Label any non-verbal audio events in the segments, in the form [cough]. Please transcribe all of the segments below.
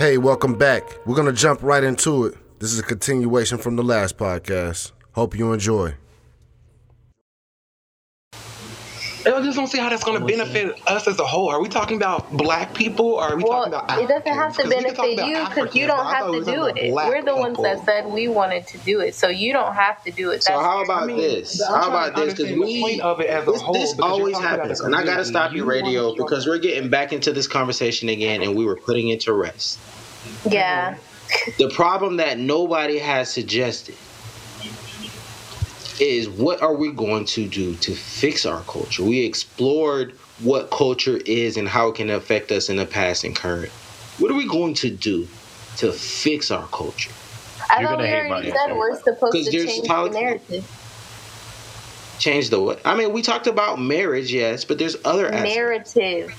Hey, welcome back. We're going to jump right into it. This is a continuation from the last podcast. Hope you enjoy. I just don't see how that's going to benefit us as a whole. Are we talking about black people or are we Well, talking about it doesn't have Africans? to 'Cause we can talk benefit you because you don't have to do it. We're the ones that said we wanted to do it, so you don't have to do it. So That's how about I mean, this? I'm How about this? Because we point of it as a this, whole, this always happens, and I gotta stop you, You radio, because we're getting back into this conversation again, and we were putting it to rest. yeah. The problem that nobody has suggested is what are we going to do to fix our culture? We explored what culture is and how it can affect us in the past and current. What are we going to do to fix our culture? I You're thought gonna we hate my already said answer. we're supposed 'Cause to there's change politics. the narrative. Change the what? I mean, we talked about marriage, yes, but there's other aspects. Narrative.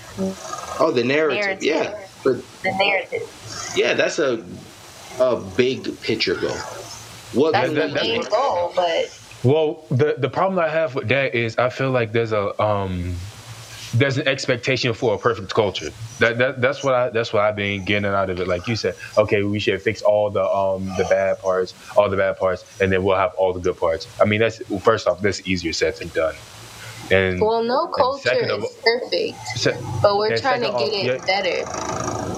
Oh, the narrative. Narrative. Yeah. But The narrative. yeah, that's a a big picture goal. What That's can that- the main goal, but Well, the the problem I have with that is I feel like there's a um there's an expectation for a perfect culture. That, that that's what I that's what I've been getting out of it. Like you said, okay, we should fix all the um the bad parts, all the bad parts, and then we'll have all the good parts. I mean, that's first off, that's easier said than done. And well, no culture second of is perfect, se- but we're trying to get off, it yeah. better.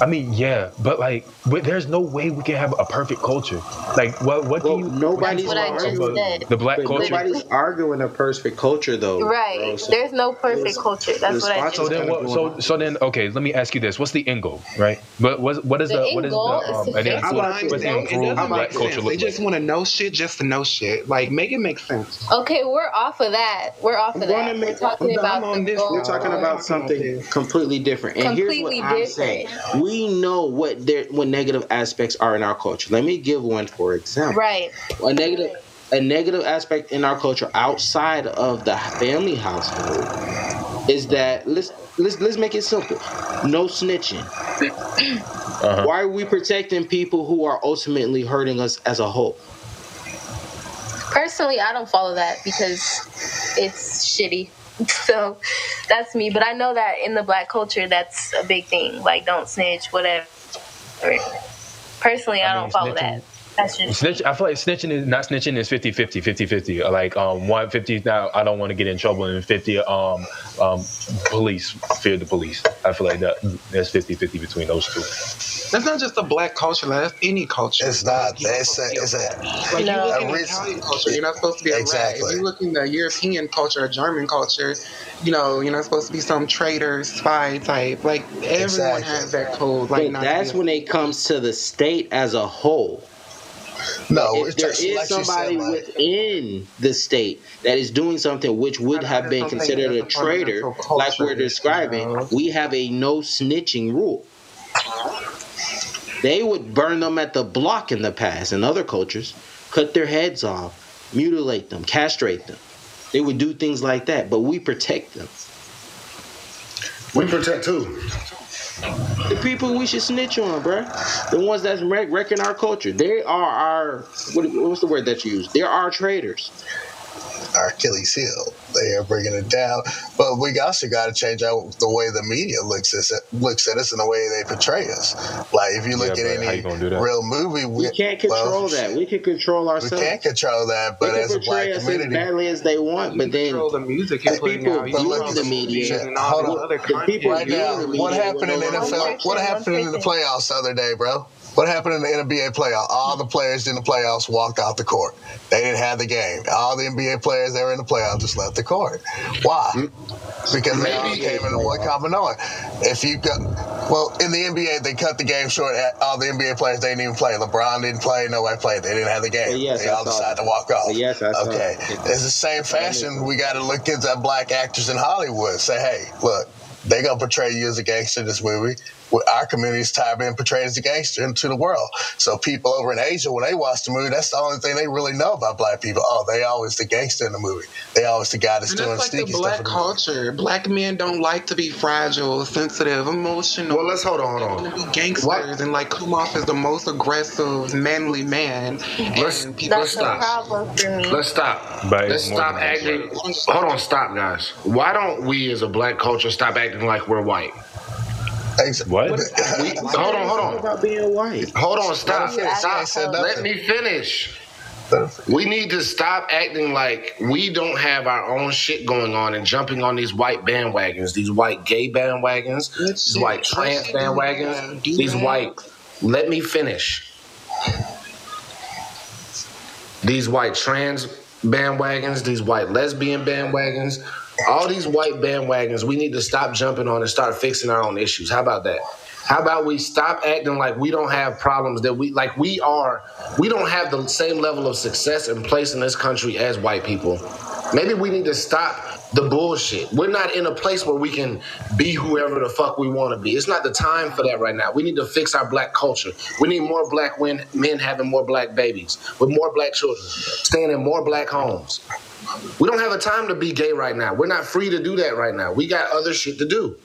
I mean, yeah, but like, but there's no way we can have a perfect culture. Like, what what Well, do you? nobody's what I just arguing. said. The black But culture. nobody's arguing a perfect culture though. Right. bro. So- There's no perfect It's- culture. That's what I response- So just then, what, so so then, okay. Let me ask you this: What's the end goal, right? What what what is The the, end what is the goal is um to and then fix How what- about what's the It improved black culture look They just like? want to know shit just to know shit. Like, make it make sense. Okay, we're off of that. We're off of I'm gonna that. make- We're talking I'm about on the this. goal. We're talking about something completely different. And Completely here's what I'm saying. We know what there what negative aspects are in our culture. Let me give one for example. Right. A negative a negative aspect in our culture outside of the family household is that let's let's let's make it simple. No snitching. [clears throat] Uh-huh. Why are we protecting people who are ultimately hurting us as a whole? Personally, I don't follow that because it's shitty. [laughs] So that's me. But I know that in the black culture, that's a big thing. Like, don't snitch, whatever. Personally, I, I mean, don't follow snitching- that. That's just Snitch, I feel like snitching is not snitching is 50 50 50 50 like um 150 now I don't want to get in trouble and 50 um um police fear the police I feel like that there's 50 50 between those two That's not just a black culture. That's any culture. It's not. Like, you're It's a, it's a, Like No. you look in A reason- Italian culture, you're not supposed to be a rat. Exactly. If you look in the European culture or German culture, you know, you're not supposed to be some traitor, spy type. Like everyone Exactly. has that code. Like not that's when it comes to the state as a whole. no, if it's there just is like somebody said, like, within the state that is doing something which would But have I been considered a think that's a traitor, like we're issue, describing, though. we have a no snitching rule. They would burn them at the block in the past in other cultures, cut their heads off, mutilate them, castrate them. They would do things like that, but we protect them. We protect who? The people we should snitch on, bruh. The ones that's wrecking our culture. They are our, what, what's the word that you use? They're our traitors. Our Achilles heel. They are bringing it down, but we also got to change out the way the media looks at looks at us and the way they portray us. Like if you look Yeah, at but how any gonna do that? real movie, We can't control well, that. We can control ourselves. We can't control that, but they as a black portray us as badly as they want, but then control the music you're the people out. You viewing control the media- and all Hold the on. other The people right now, the what happened in the NFL? what- What happened in the playoffs the other day, bro? What happened in the NBA playoff? All the players in the playoffs walked out the court. They didn't have the game. All the NBA players that were in the playoffs just left the court. Why? Because they all came in one common knowing. If you got, well, in the NBA, they cut the game short. All the NBA players they didn't even play. LeBron didn't play. Nobody played. They didn't have the game. Well, yes, they I all decided that. to walk off. Yes, I saw okay. that. It's the same fashion. We got to look into black actors in Hollywood. Say, hey, look, they gonna portray you as a gangster in this movie. Well, Our communities, is tired of being portrayed as a gangster into the world. So people over in Asia, when they watch the movie, that's the only thing they really know about black people. Oh, they always the gangster in the movie. They always the guy that's And doing that's like sneaky the stuff. black in the movie. culture. Black men don't like to be fragile, sensitive, emotional. Well, let's hold on, hold on. want be gangsters What? and like come off as the most aggressive, manly man. Let's- and people that's the stop. problem for me. Let's stop. But Let's stop acting. Hold on, stop, guys. Why don't we as a black culture stop acting like we're white? Ex- What? We, hold on, hold on. about being white. Hold on, stop. Let. Stop. Let me finish. Let him finish. We need to stop acting like we don't have our own shit going on and jumping on these white bandwagons, these white gay bandwagons, Let's these white trans Let's bandwagons, these white. Let me finish. These white trans bandwagons, these white lesbian bandwagons, all these white bandwagons, we need to stop jumping on and start fixing our own issues. How about that? How about we stop acting like we don't have problems that we like we are we don't have the same level of success and place in this country as white people. Maybe we need to stop the bullshit. We're not in a place where we can be whoever the fuck we want to be. It's not the time for that right now. We need to fix our black culture. We need more black men, men having more black babies with more black children, staying in more black homes. We don't have a time to be gay right now. We're not free to do that right now. We got other shit to do.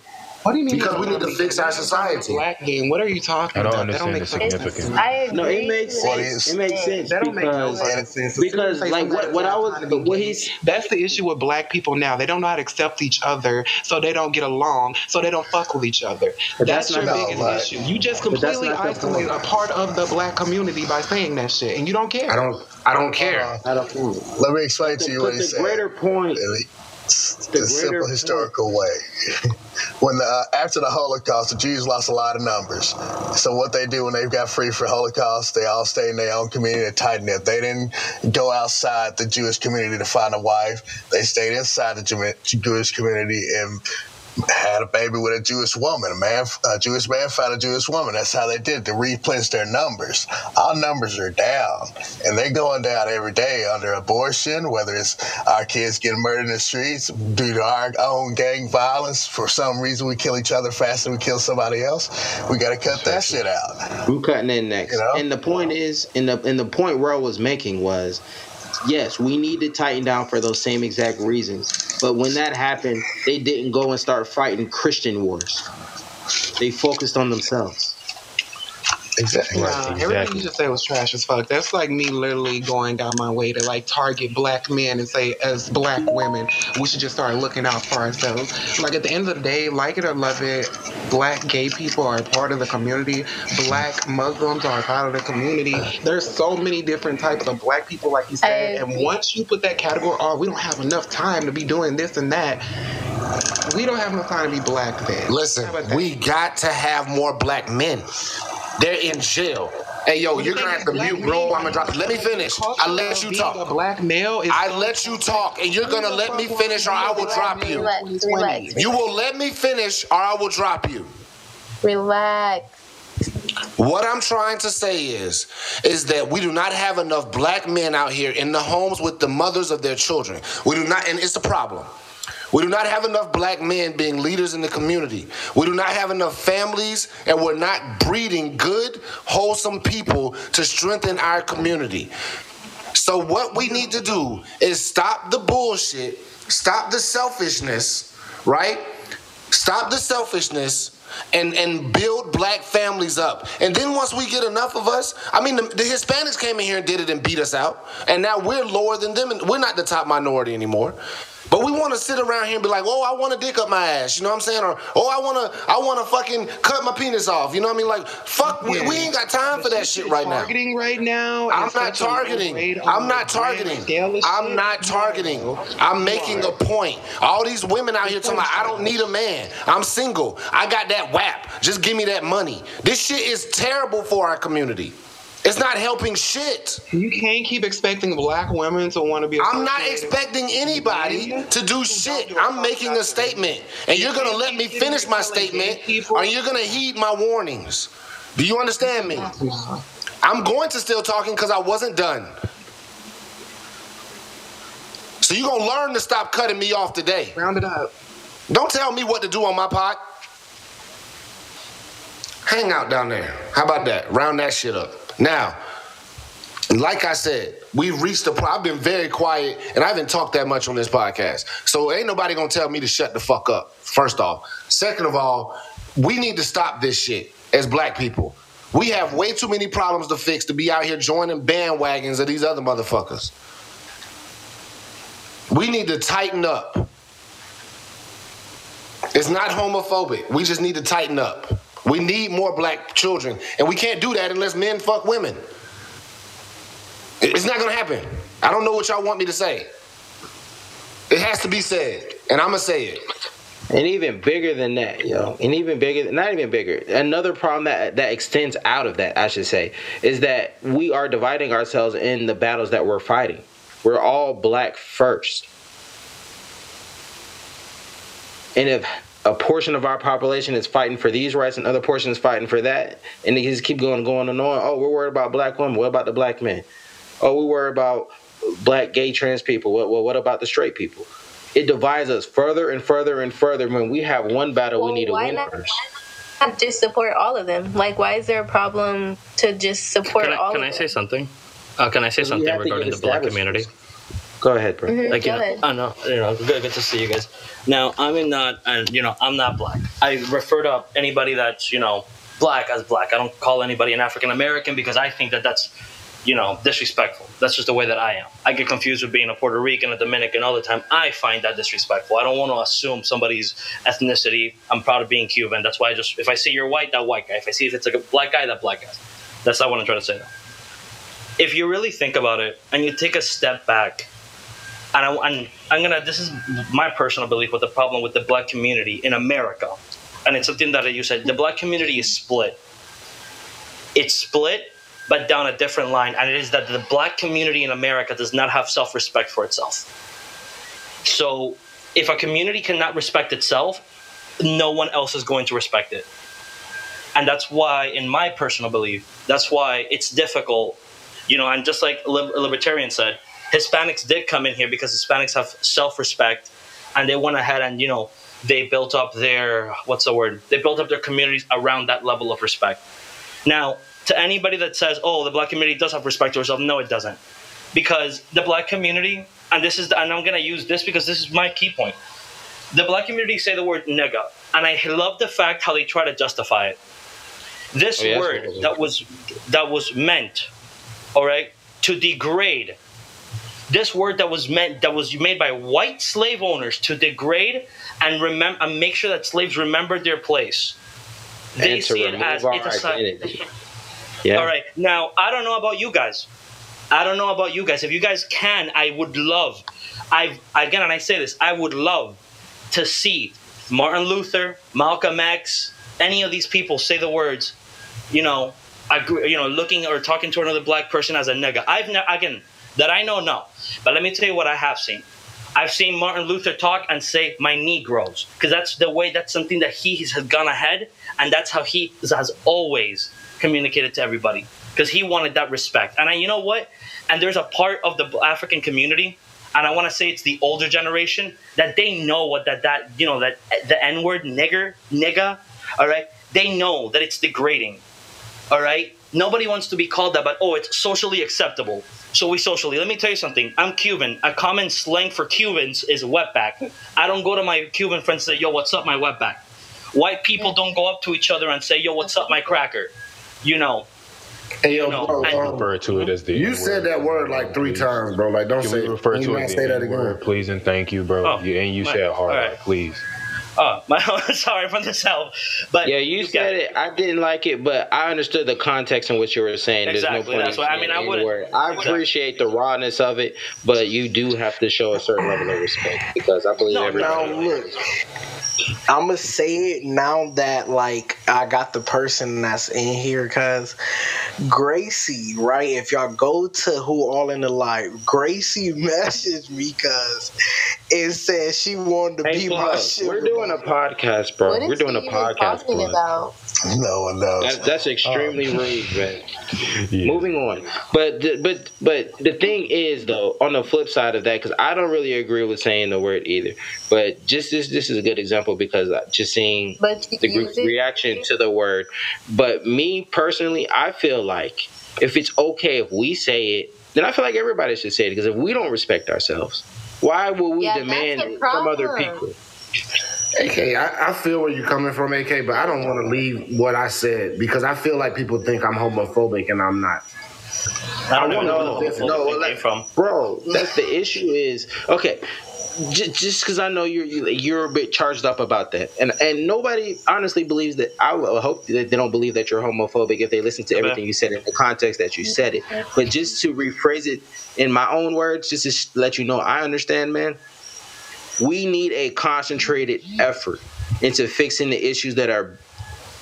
What do you mean? Because we need to fix our We're not talking about society. Black game. What are you talking I don't about? That don't make the sense. significance. I agree. No, it makes to What an is- It makes sense That don't make no sense. because Say like what, what I was trying to be what he's That's the issue with black people now. They don't know how to accept each other, so they don't get along, so they don't fuck with each other. But that's that's your not biggest point. issue. You just completely not isolate a part of the black community by saying that shit, and you don't care. I don't I don't care. Uh, out of point. let me explain to you But what he the greater point, Really. The The simple historical way. [laughs] when the, uh, after the Holocaust, the Jews lost a lot of numbers. So what they do when they've got free for Holocaust, they all stay in their own community and tighten it. They didn't go outside the Jewish community to find a wife. They stayed inside the Jewish community and had a baby with a Jewish woman. A man, a Jewish man found a Jewish woman. That's how they did to replenish their numbers. Our numbers are down, and they're going down every day under abortion. Whether it's our kids getting murdered in the streets due to our own gang violence, for some reason we kill each other faster than we kill somebody else. We got to cut that shit out. I'm cutting in next. You know? And the point is, and the and the point Ro was making was, yes, we need to tighten down for those same exact reasons. But when that happened, they didn't go and start fighting Christian wars. They focused on themselves. Exactly. Nah, Right, everything you just said was trash as fuck. That's like me literally going down my way to like target black men and say, as black women, we should just start looking out for ourselves. Like at the end of the day, like it or love it, black gay people are a part of the community. Black Muslims are a part of the community. There's so many different types of black people, like you said. And once you put that category, oh, we don't have enough time to be doing this and that. We don't have enough time to be black then. Listen, How about that? we got to have more black men. They're in jail. Hey yo, you're gonna have to mute, bro. I'm gonna drop it. Let me finish. I let you Being A talk. black male I let you talk, and you're gonna let me finish, or I will drop you. Relax, relax, You will let me finish, or I will drop you. relax. What I'm trying to say is, is that we do not have enough black men out here in the homes with the mothers of their children. We do not, and it's a problem. We do not have enough black men being leaders in the community. We do not have enough families, and we're not breeding good, wholesome people to strengthen our community. So, what we need to do is stop the bullshit, stop the selfishness, right? Stop the selfishness and and build black families up. And then once we get enough of us, I mean, the, the Hispanics came in here and did it and beat us out, and now we're lower than them, and we're not the top minority anymore. But we want to sit around here and be like, "Oh, I want to dick up my ass," you know what I'm saying? Or, "Oh, I want to, I want to fucking cut my penis off," you know what I mean? Like, fuck, we, we ain't got time for that shit right now. targeting right now. I'm not such a low targeting. I'm not targeting. I'm not targeting. I'm making a point. All these women out here talking about, I don't need a man. I'm single. I got that WAP. Just give me that money. This shit is terrible for our community. It's not helping shit. You can't keep expecting black women to want to be. I'm not expecting anybody to do shit. I'm making a statement. And you're gonna let me finish my statement, or you're gonna heed my warnings. Do you understand me? I'm going to still talking because I wasn't done. So you're gonna learn to stop cutting me off today. Round it up. Don't tell me what to do on my pot. Hang out down there. How about that? Round that shit up. Now, like I said, we've reached the point. I've been very quiet and I haven't talked that much on this podcast. So ain't nobody gonna tell me to shut the fuck up, first off. Second of all, we need to stop this shit as black people. We have way too many problems to fix to be out here joining bandwagons of these other motherfuckers. We need to tighten up. It's not homophobic. We just need to tighten up. We need more black children, and we can't do that unless men fuck women. It's not gonna happen. I don't know what y'all want me to say. It has to be said, and I'm gonna say it. And even bigger than that, yo. And even bigger, not even bigger. Another problem that that extends out of that, I should say, is that we are dividing ourselves in the battles that we're fighting. We're all black first. And if a portion of our population is fighting for these rights and other portions fighting for that, and they just keep going, going and on. Oh, we're worried about black women. What about the black men? Oh, we worry about black gay trans people. What, what, what about the straight people? It divides us further and further and further. When we have one battle, Well, we need to win not- first. Not just support all of them. Like, why is there a problem to just support Can I, all can of I them? say something? Uh, can I say something regarding the black established community? Go ahead, bro. Mhm, Like, go you know, ahead. I know, you know, good, good to see you guys. Now, I'm not, and you know, I'm not black. I refer to anybody that's, you know, black as black. I don't call anybody an African American because I think that that's, you know, disrespectful. That's just the way that I am. I get confused with being a Puerto Rican, a Dominican all the time. I find that disrespectful. I don't want to assume somebody's ethnicity. I'm proud of being Cuban. That's why I just, if I see you're white, that white guy. If I see if it's like a black guy, that black guy. That's not what I'm trying to say. Though. If you really think about it and you take a step back and, I, and I'm gonna. This is my personal belief with the problem with the black community in America, and it's something that you said. The black community is split. It's split, but down a different line, and it is that the black community in America does not have self-respect for itself. So, if a community cannot respect itself, no one else is going to respect it, and that's why, in my personal belief, that's why it's difficult. You know, and just like libertarian said, Hispanics did come in here because Hispanics have self-respect, and they went ahead and you know they built up their what's the word? They built up their communities around that level of respect. Now, to anybody that says, "Oh, the black community does have respect to itself," no, it doesn't, because the black community, and this is, the, and I'm gonna use this because this is my key point. The black community say the word "nigga," and I love the fact how they try to justify it. This Oh, that's word that was that was meant, all right, to degrade this word that was meant that was made by white slave owners to degrade and remember and make sure that slaves remembered their place. They and see it as it's a. [laughs] Yeah. All right. Now I don't know about you guys. I don't know about you guys. If you guys can, I would love. I again, and I say this, I would love to see Martin Luther, Malcolm X, any of these people say the words, you know, agree, you know, looking or talking to another black person as a nigga. I've never again that I know no, but let me tell you what I have seen. I've seen Martin Luther talk and say my Negroes because that's the way. That's something that he has gone ahead, and that's how he has always communicated to everybody because he wanted that respect. And I, you know what? And there's a part of the African community, and I want to say it's the older generation that they know what that that you know that the N word nigger nigga, all right. They know that it's degrading, all right. Nobody wants to be called that, but oh, it's socially acceptable. So we socially. Let me tell you something. I'm Cuban. A common slang for Cubans is wetback. I don't go to my Cuban friends and say, "Yo, what's up, my wetback." White people don't go up to each other and say, "Yo, what's up, my cracker." You know. Hey, yo, No, bro, I- um, Refer to it as the. you N-word. said that word like three Please. times, bro. Like, don't Can say refer to you it say that N-word, again. please and thank you, bro. Oh, You- and you my- said hard, alright. please. Oh, my, [laughs] sorry for the self. But Yeah, you got said it. I didn't like it, but I understood the context in which you were saying. There's no Exactly, point that's in why- I mean, I wouldn't- I appreciate the rawness of it, but you do have to show a certain level of respect because I believe No, everybody. Now look, I'm gonna say it now that like I got the person that's in here because Gracie, right? If y'all go to who all in the live, Gracie [laughs] messaged me because it said she wanted to Hey, be my Plug, sugar. we're doing a podcast, bro. What is we're doing a podcast. talking Plug. about? No one knows. That, that's extremely um, rude, man. [laughs] Yeah. Moving on, but the, but but the thing is though, on the flip side of that, because I don't really agree with saying the word either. But just this this is a good example because just seeing But the group's group reaction to the word. But me personally, I feel like if it's okay if we say it, then I feel like everybody should say it because if we don't respect ourselves, why will we Yeah, demand it from other people? AK, I, I feel where you're coming from, AK, but I don't want to leave what I said because I feel like people think I'm homophobic and I'm not. I don't I know know, where the no, like- came from. Bro, that's the issue is okay. Just just because I know you're you're a bit charged up about that, and and nobody honestly believes that. I hope that they don't believe that you're homophobic if they listen to everything you said in the context that you said it. But just to rephrase it in my own words, just to let you know, I understand, man. We need a concentrated effort into fixing the issues that are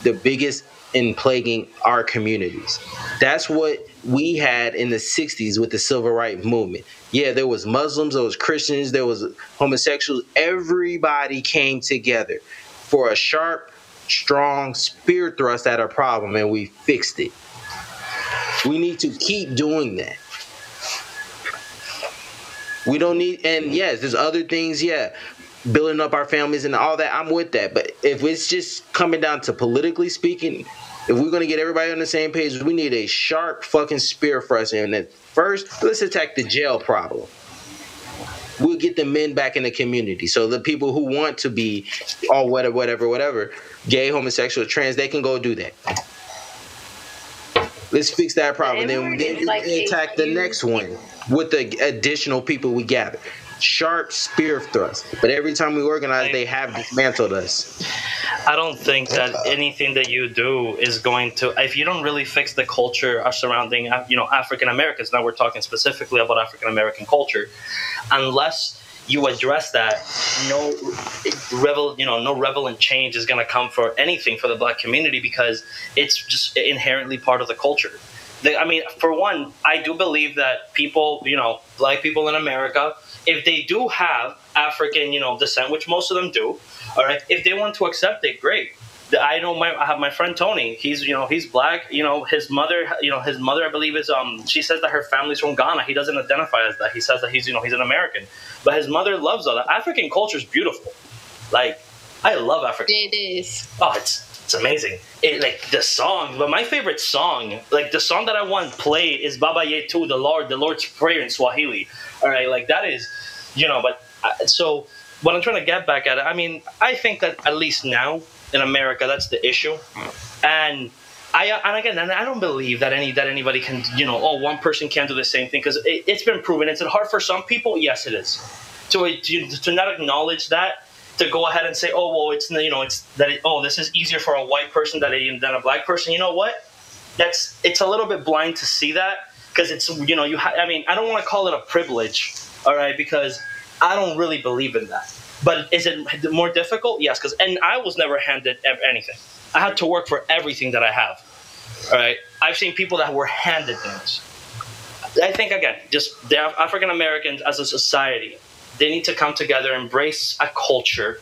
the biggest in plaguing our communities. That's what we had in the 60s with the civil rights movement. Yeah, there was Muslims, there was Christians, there was homosexuals. Everybody came together for a sharp, strong spear thrust at a problem and we fixed it. We need to keep doing that. We don't need and yes, there's other things, yeah. Building up our families and all that, I'm with that. But if it's just coming down to politically speaking, if we're gonna get everybody on the same page, we need a sharp fucking spear for us. And then first, let's attack the jail problem. We'll get the men back in the community. So the people who want to be all whatever, whatever, whatever, gay, homosexual, trans, they can go do that. Let's fix that problem. Then, then like attack the next one with the additional people we gather. Sharp spear thrust. But every time we organize, they have dismantled us. I don't think that anything that you do is going to, if you don't really fix the culture surrounding, uh, you know, African Americans. Now we're talking specifically about African American culture, unless you address that, no revel, you know, no relevant change is going to come for anything for the Black community because it's just inherently part of the culture. The, I mean, for one, I do believe that people, you know, Black people in America, if they do have African, you know, descent, which most of them do, all right, if they want to accept it, great. I know my I have my friend Tony. He's you know he's black. You know his mother. You know his mother. I believe is um. She says that her family's from Ghana. He doesn't identify as that. He says that he's you know he's an American. But his mother loves all that. African culture is beautiful. Like I love African. It is. Oh, it's it's amazing. It like the song, but my favorite song, like the song that I want played is Baba Yetu, the Lord, the Lord's Prayer in Swahili. All right, like that is, you know. But uh, so what I'm trying to get back at it, I mean, I think that at least now in America, that's the issue, and. I, and again, and I don't believe that any that anybody can, you know, oh, one person can't do the same thing because it, it's been proven. Is it hard for some people? Yes, it is. To to, to not acknowledge that to go ahead and say, oh well, it's you know, it's that it, oh this is easier for a white person than a than a black person. You know what? That's it's a little bit blind to see that because it's you know you. Ha- I mean, I don't want to call it a privilege, all right, because I don't really believe in that. But is it more difficult? Yes, because and I was never handed anything. I had to work for everything that I have. All right, I've seen people that were handed things. I think again, just the African Americans as a society, they need to come together, embrace a culture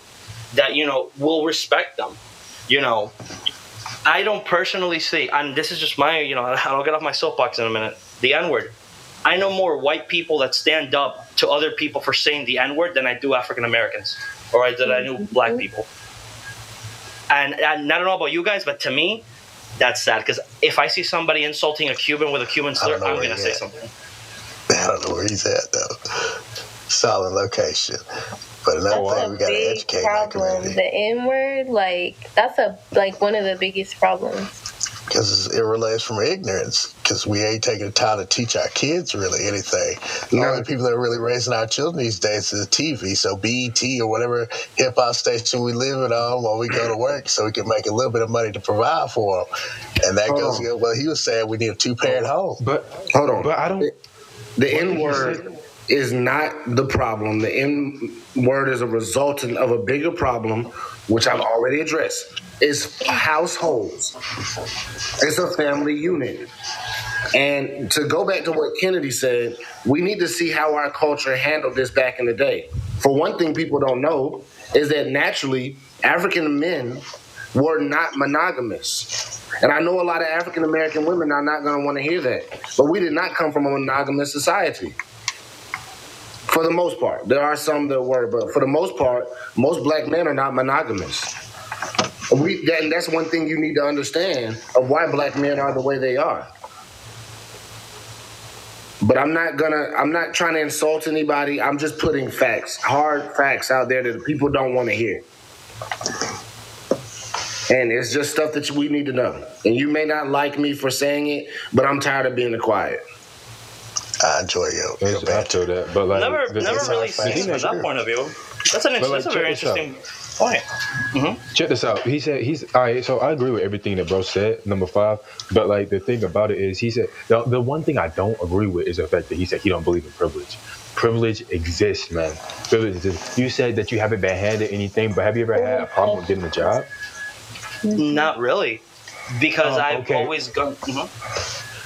that you know will respect them. You know, I don't personally see, and this is just my, you know, [laughs] I'll get off my soapbox in a minute. The N word. I know more white people that stand up to other people for saying the N word than I do African Americans, or I than I do mm-hmm. black people. And, and I don't know about you guys, but to me, that's sad because if I see somebody insulting a Cuban with a Cuban slur, I'm gonna say at. something. I don't know where he's at though. Solid location. But another Oh, thing, we gotta big educate our problem. community The N word, like that's a like one of the biggest problems. because it relates from ignorance. Because we ain't taking the time to teach our kids really anything. The No. only people that are really raising our children these days is the TV. So BET or whatever hip hop station we live it on while we go to work, so we can make a little bit of money to provide for them. And that Hold goes on. against what he was saying. We need a two parent home. But Hold on. but I don't. The N did you word is not the problem. The N word is a resultant of a bigger problem, which I've already addressed. It's households. It's a family unit. And to go back to what Kennedy said, we need to see how our culture handled this back in the day. For one thing, people don't know is that naturally, African men were not monogamous. And I know a lot of African American women are not going to want to hear that. But we did not come from a monogamous society. For the most part. There are some that were, but for the most part, most black men are not monogamous. We, that, and that's one thing you need to understand of why black men are the way they are. But I'm not gonna. I'm not trying to insult anybody. I'm just putting facts, hard facts out there that people don't want to hear. And it's just stuff that we need to know. And you may not like me for saying it, but I'm tired of being quiet. I enjoy your, your I banter. feel that, but like never, the- never really seen from that point of view. That's an But, like, that's a very check this out. interesting point. Check this out. He said he's all right. So I agree with everything that bro said. Number five, but like the thing about it is, he said the, the one thing I don't agree with is the fact that he said he don't believe in privilege. Privilege exists, man. Privilege exists. You said that you haven't been handed anything, but have you ever had a problem getting a job? Not really, because Oh, I've okay. always gone. mhm.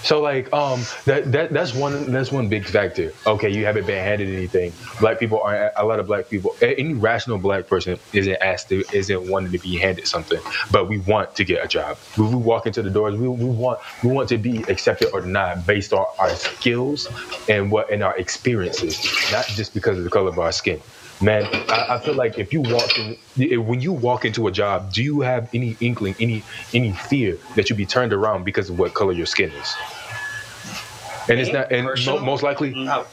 So like um that, that that's one that's one big factor. Okay, you haven't been handed anything. Black people aren't a lot of black people. Any rational black person isn't asked to isn't wanting to be handed something, but we want to get a job. We walk into the doors, we, we want we want to be accepted or not based on our skills and what and our experiences, not just because of the color of our skin. Man, I, I feel like if you walk in, if- when you walk into a job, do you have any inkling, any any fear that you'll be turned around because of what color your skin is? And it's not, and mo- most likely, mm-hmm. No.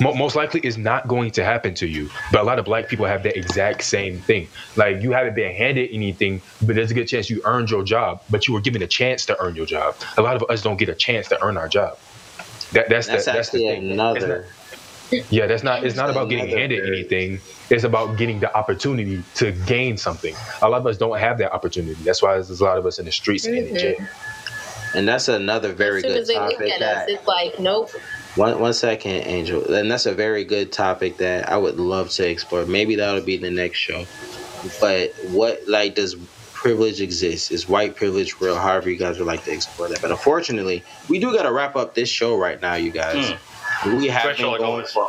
mo- most likely, is not going to happen to you. But a lot of black people have that exact same thing. Like you haven't been handed anything, but there's a good chance you earned your job, but you were given a chance to earn your job. A lot of us don't get a chance to earn our job. That, that's That's the, that's the actually thing. another. Yeah, that's not. It's not about getting handed anything. It's about getting the opportunity to gain something. A lot of us don't have that opportunity. That's why there's a lot of us in the streets and in mm-hmm. jail. And that's another very as soon good as they look topic at that us, it's like, nope. One one second, Angel. And that's a very good topic that I would love to explore. Maybe that'll be the next show. But what like does privilege exist? Is white privilege real? However you guys would like to explore that. But unfortunately, we do gotta wrap up this show right now, you guys. Hmm. We have Fresh been going always. for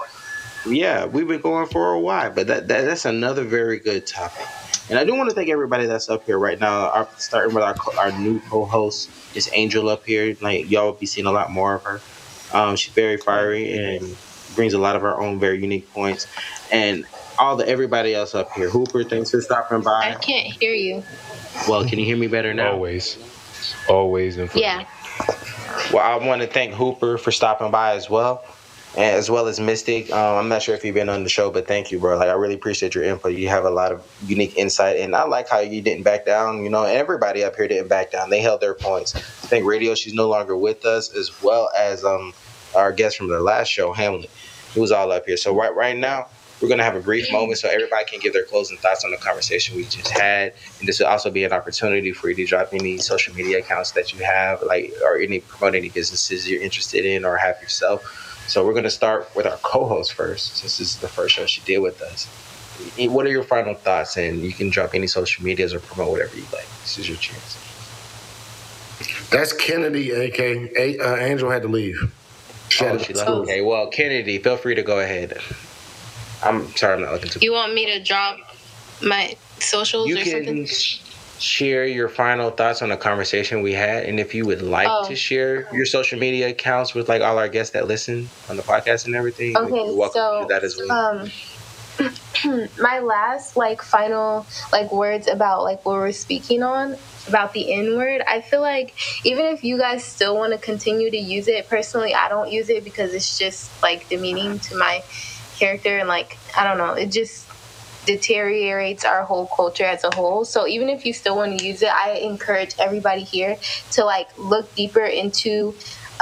yeah, we've been going for a while, but that, that that's another very good topic. And I do want to thank everybody that's up here right now. Our, starting with our our new co-host is Angel up here. Like y'all will be seeing a lot more of her. Um, she's very fiery and brings a lot of her own very unique points. And all the everybody else up here, Hooper, thanks for stopping by. I can't hear you. Well, can you hear me better now? Always, always. And Yeah. Well, I want to thank Hooper for stopping by as well, and as well as Mystic. Um, I'm not sure if you've been on the show, but thank you, bro. Like, I really appreciate your input. You have a lot of unique insight, and I like how you didn't back down. You know, everybody up here didn't back down. They held their points. I think Radio, she's no longer with us, as well as um, our guest from the last show, Hamlet, who was all up here. So right, right now. We're gonna have a brief moment so everybody can give their closing thoughts on the conversation we just had, and this will also be an opportunity for you to drop any social media accounts that you have, like or any promote any businesses you're interested in or have yourself. So we're gonna start with our co-host first, since this is the first show she did with us. What are your final thoughts? And you can drop any social medias or promote whatever you like. This is your chance. That's Kennedy, AK. Uh, Angel had to leave. She Oh, to- she left. Okay, well, Kennedy, feel free to go ahead. I'm sorry, I'm not looking too. You want me to drop my socials you or can something? Sh- share your final thoughts on the conversation we had and if you would like Oh. to share your social media accounts with like all our guests that listen on the podcast and everything Okay, you're welcome so, to that as well Um, [clears throat] my last like final like words about like what we're speaking on about the N word. I feel like even if you guys still want to continue to use it, personally, I don't use it because it's just like demeaning to my character and like I don't know, it just deteriorates our whole culture as a whole. So even if you still want to use it, I encourage everybody here to like look deeper into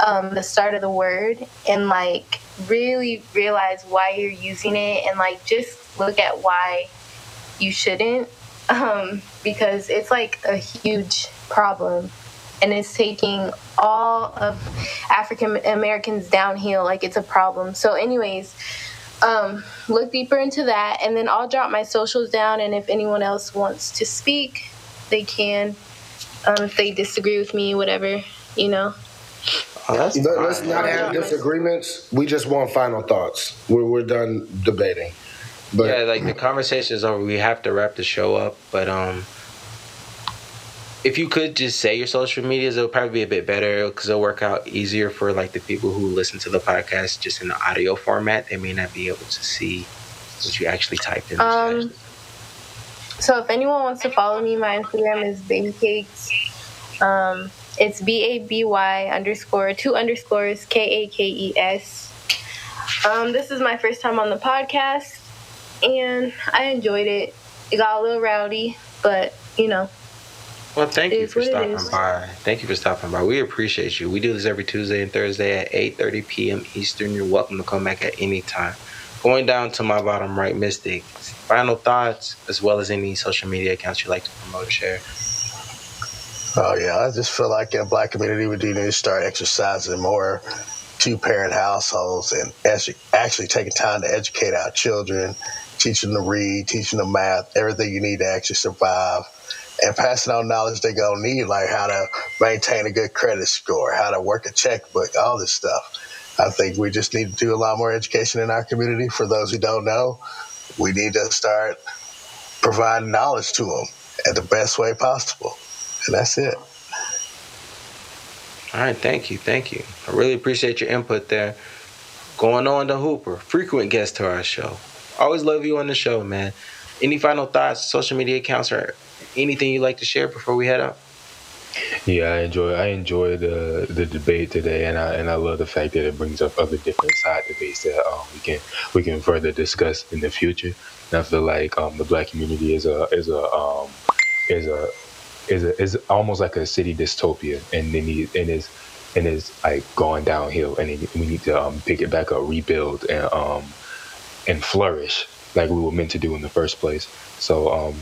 um, the start of the word and like really realize why you're using it and like just look at why you shouldn't [laughs] um, because it's like a huge problem and it's taking all of African Americans downhill like it's a problem. So anyways, um, look deeper into that and then I'll drop my socials down and if anyone else wants to speak, they can. Um, if they disagree with me, whatever, you know. oh, that's Let- Let's not have disagreements. We just want final thoughts. We're, we're done debating. But yeah like the conversation is over we have to wrap the show up but um if you could just say your social medias it'll probably be a bit better because it'll work out easier for like the people who listen to the podcast just in the audio format they may not be able to see what you actually typed in Um. So if anyone wants to follow me, my Instagram is babycakes. Um, it's B A B Y underscore two underscores K A K E S. Um, this is my first time on the podcast, and I enjoyed it. It got a little rowdy, but you know, Well, thank you for stopping is. by. Thank you for stopping by. We appreciate you. We do this every Tuesday and Thursday at 8:30 p.m. Eastern. You're welcome to come back at any time. Going down to my bottom right, Mystic. Final thoughts, as well as any social media accounts you'd like to promote or share. Oh yeah, I just feel like in the black community we do need to start exercising more two parent households and actually, actually taking time to educate our children, teaching them to read, teaching them math, everything you need to actually survive, and passing on knowledge they're gonna need, like how to maintain a good credit score, how to work a checkbook, all this stuff. I think we just need to do a lot more education in our community. For those who don't know, we need to start providing knowledge to them at the best way possible. And that's it. All right, thank you, thank you. I really appreciate your input there. Going on to Hooper, frequent guest to our show. Always love you on the show, man. Any final thoughts, social media accounts, or anything you'd like to share before we head out? Yeah, I enjoy I enjoy the the debate today, and I and I love the fact that it brings up other different side debates that um, we can we can further discuss in the future. And I feel like um, the black community is a is a um, is a is a is almost like a city dystopia, and they need and is and is like going downhill, and we need to um, pick it back up, rebuild, and um and flourish like we were meant to do in the first place. So um,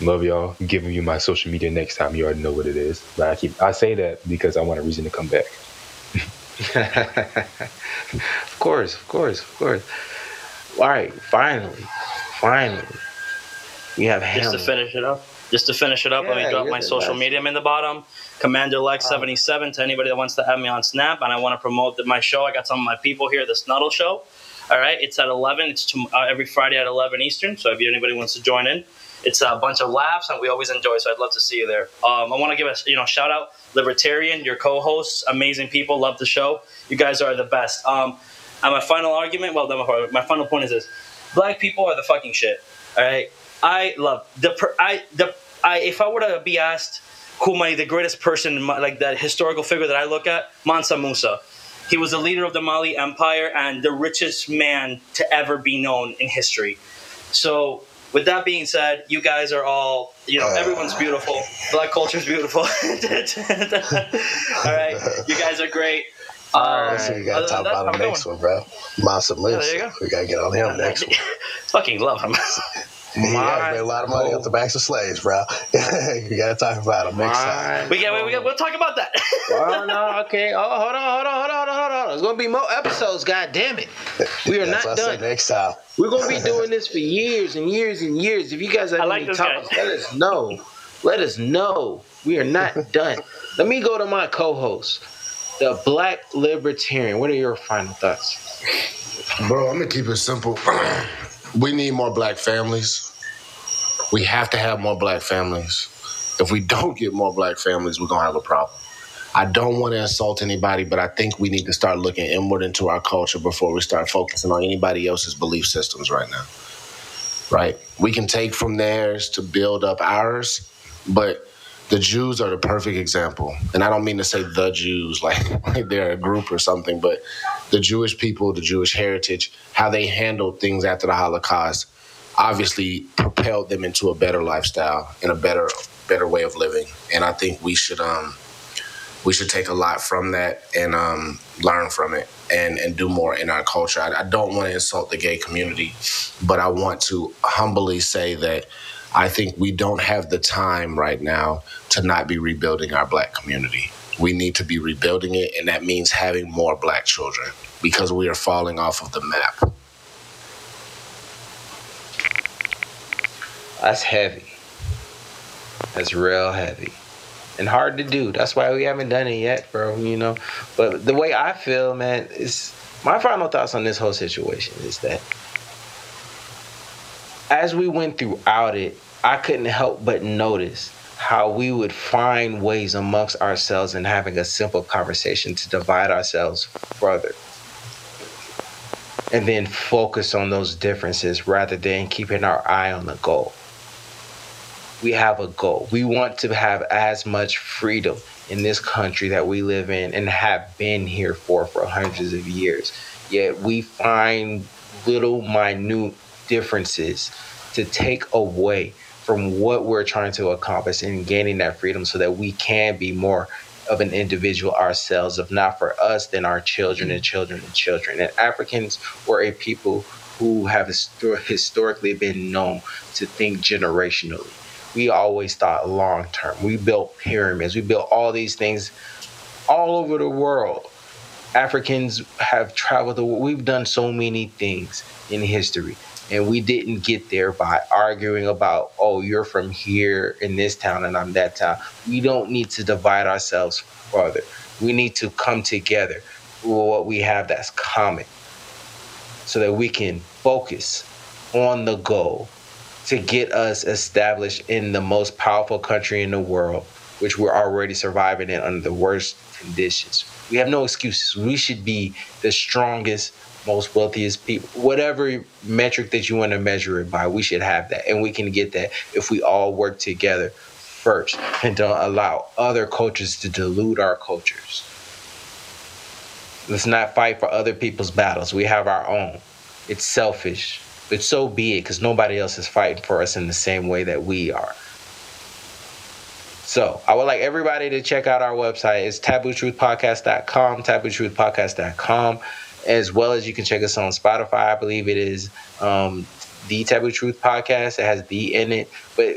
Love y'all. I'm giving you my social media next time. You already know what it is. But I keep I say that because I want a reason to come back. [laughs] of course, of course, of course. All right, finally, finally, we have Just to finish it up. Just to finish it up, let me drop my social best. media in the bottom. Commander Lex seventy seven to anybody that wants to add me on Snap, and I want to promote my show. I got some of my people here, the Snuddle Show. All right, it's at eleven. It's to, uh, every Friday at eleven Eastern. So if anybody wants to join in, it's a bunch of laughs, and we always enjoy. So I'd love to see you there. Um, I want to give a you know shout out Libertarian, your co-hosts, amazing people, love the show. You guys are the best. Um, and my final argument, well, my, my final point is this: black people are the fucking shit. All right, I love the I the I if I were to be asked who my the greatest person like that historical figure that I look at, Mansa Musa. He was the leader of the Mali Empire and the richest man to ever be known in history. So, with that being said, you guys are all, you know, everyone's beautiful. Black culture is beautiful. [laughs] all right, you guys are great. Um, So we other gotta talk about I'm the next going. one, bro. Masa Yeah, there go. we gotta get on him next [laughs] one. Fucking love him. He has made a lot of money off the backs of slaves, bro. [laughs] you gotta talk about him next time. We got, we got, we'll talk about that. Oh no, okay. Oh, hold on, hold on, hold on, hold on, hold on. There's gonna be more episodes. God damn it, we are That's not what I said done. next time. We're gonna be doing this for years and years and years. If you guys have I like any topics, let us know. Let us know. We are not [laughs] done. Let me go to my co-host, the Black Libertarian. What are your final thoughts? Bro, I'm gonna keep it simple. [clears throat] we need more black families. We have to have more black families. If we don't get more black families, we're gonna have a problem. I don't want to insult anybody, but I think we need to start looking inward into our culture before we start focusing on anybody else's belief systems right now. Right? We can take from theirs to build up ours, but the Jews are the perfect example. And I don't mean to say the Jews [laughs] like, like they're a group or something, but the Jewish people, the Jewish heritage, how they handled things after the Holocaust obviously propelled them into a better lifestyle and a better better way of living. And I think we should um we should take a lot from that and um, learn from it and, and do more in our culture. I, I don't want to insult the gay community, but I want to humbly say that I think we don't have the time right now to not be rebuilding our black community. We need to be rebuilding it, and that means having more black children because we are falling off of the map. That's heavy. That's real heavy. And hard to do. That's why we haven't done it yet, bro. You know? But the way I feel, man, is my final thoughts on this whole situation is that as we went throughout it, I couldn't help but notice how we would find ways amongst ourselves and having a simple conversation to divide ourselves further. And then focus on those differences rather than keeping our eye on the goal we have a goal. We want to have as much freedom in this country that we live in and have been here for for hundreds of years. Yet we find little minute differences to take away from what we're trying to accomplish and gaining that freedom so that we can be more of an individual ourselves. If not for us, then our children and children and children. And Africans were a people who have histor- historically been known to think generationally. We always thought long term. We built pyramids. We built all these things all over the world. Africans have traveled the world. We've done so many things in history. And we didn't get there by arguing about, oh, you're from here in this town and I'm that town. We don't need to divide ourselves further. We need to come together what we have that's common so that we can focus on the goal to get us established in the most powerful country in the world, which we're already surviving in under the worst conditions. We have no excuses. We should be the strongest, most wealthiest people. Whatever metric that you want to measure it by, we should have that. And we can get that if we all work together first and don't allow other cultures to dilute our cultures. Let's not fight for other people's battles. We have our own. It's selfish, but so be it because nobody else is fighting for us in the same way that we are. So I would like everybody to check out our website. It's tabootruthpodcast.com, tabootruthpodcast.com, as well as you can check us on Spotify. I believe it is um, the Taboo Truth Podcast. It has the in it, but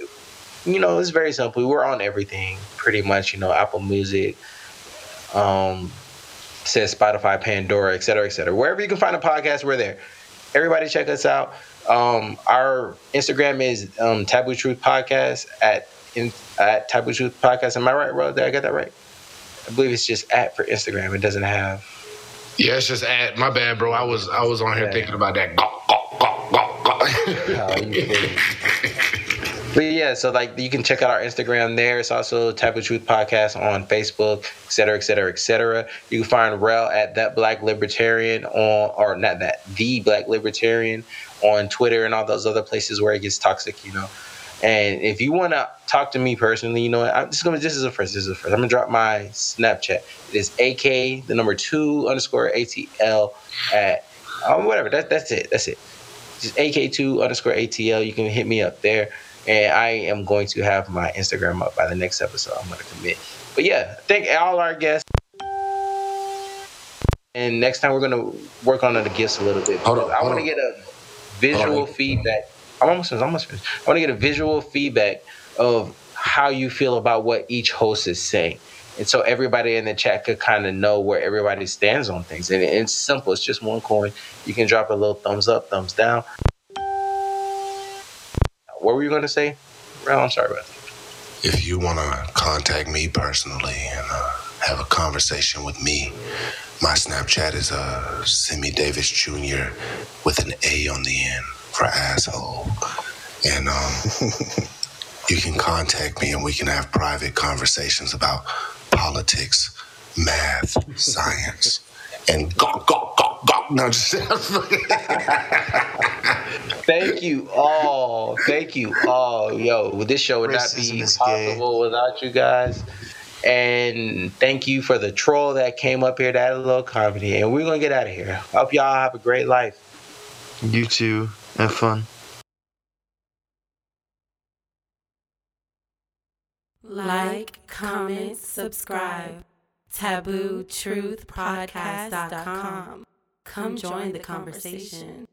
you know it's very simple. We're on everything pretty much. You know, Apple Music, um, says Spotify, Pandora, et cetera, et cetera. Wherever you can find a podcast, we're there. Everybody check us out. Um, our Instagram is um, Taboo Truth Podcast at in, at Taboo Truth Podcast. Am I right, bro? Did I get that right? I believe it's just at for Instagram. It doesn't have. Yeah, it's just at my bad, bro. I was I was on here Yeah. thinking about that. Gawk, gawk, gawk, gawk, gawk. [laughs] But yeah, so like you can check out our Instagram there. It's also Taboo Truth Podcast on Facebook, et cetera, et cetera, et cetera. You can find Rel at that Black Libertarian on, or not that, the Black Libertarian on Twitter and all those other places where it gets toxic, you know. And if you want to talk to me personally, you know, I'm just gonna. This is a first. This is a first. I'm gonna drop my Snapchat. It is AK the number two underscore ATL at um, whatever. That, that's it. That's it. Just AK2 underscore ATL. You can hit me up there. And I am going to have my Instagram up by the next episode. I'm going to commit. But yeah, thank all our guests. And next time we're going to work on the gifts a little bit. Hold on, I want to get a visual feedback. I'm almost, I'm almost finished. I want to get a visual feedback of how you feel about what each host is saying. And so everybody in the chat could kind of know where everybody stands on things. And it's simple. It's just one coin. You can drop a little thumbs up, thumbs down. What were you going to say? Well, I'm sorry about that. if you want to contact me personally and uh, have a conversation with me, my Snapchat is uh, Simi Davis Jr. with an A on the end for asshole. And um, [laughs] you can contact me and we can have private conversations about politics, math, science, and gawk, gawk, gawk, gawk. No, just [laughs] [laughs] Thank you all. Thank you all. Yo, this show would not be Racism gay. possible without you guys. And thank you for the troll that came up here to add a little comedy. And we're going to get out of here. Hope y'all have a great life. You too. Have fun. Like, comment, subscribe. Taboo Truth Podcast.com. Come join the conversation.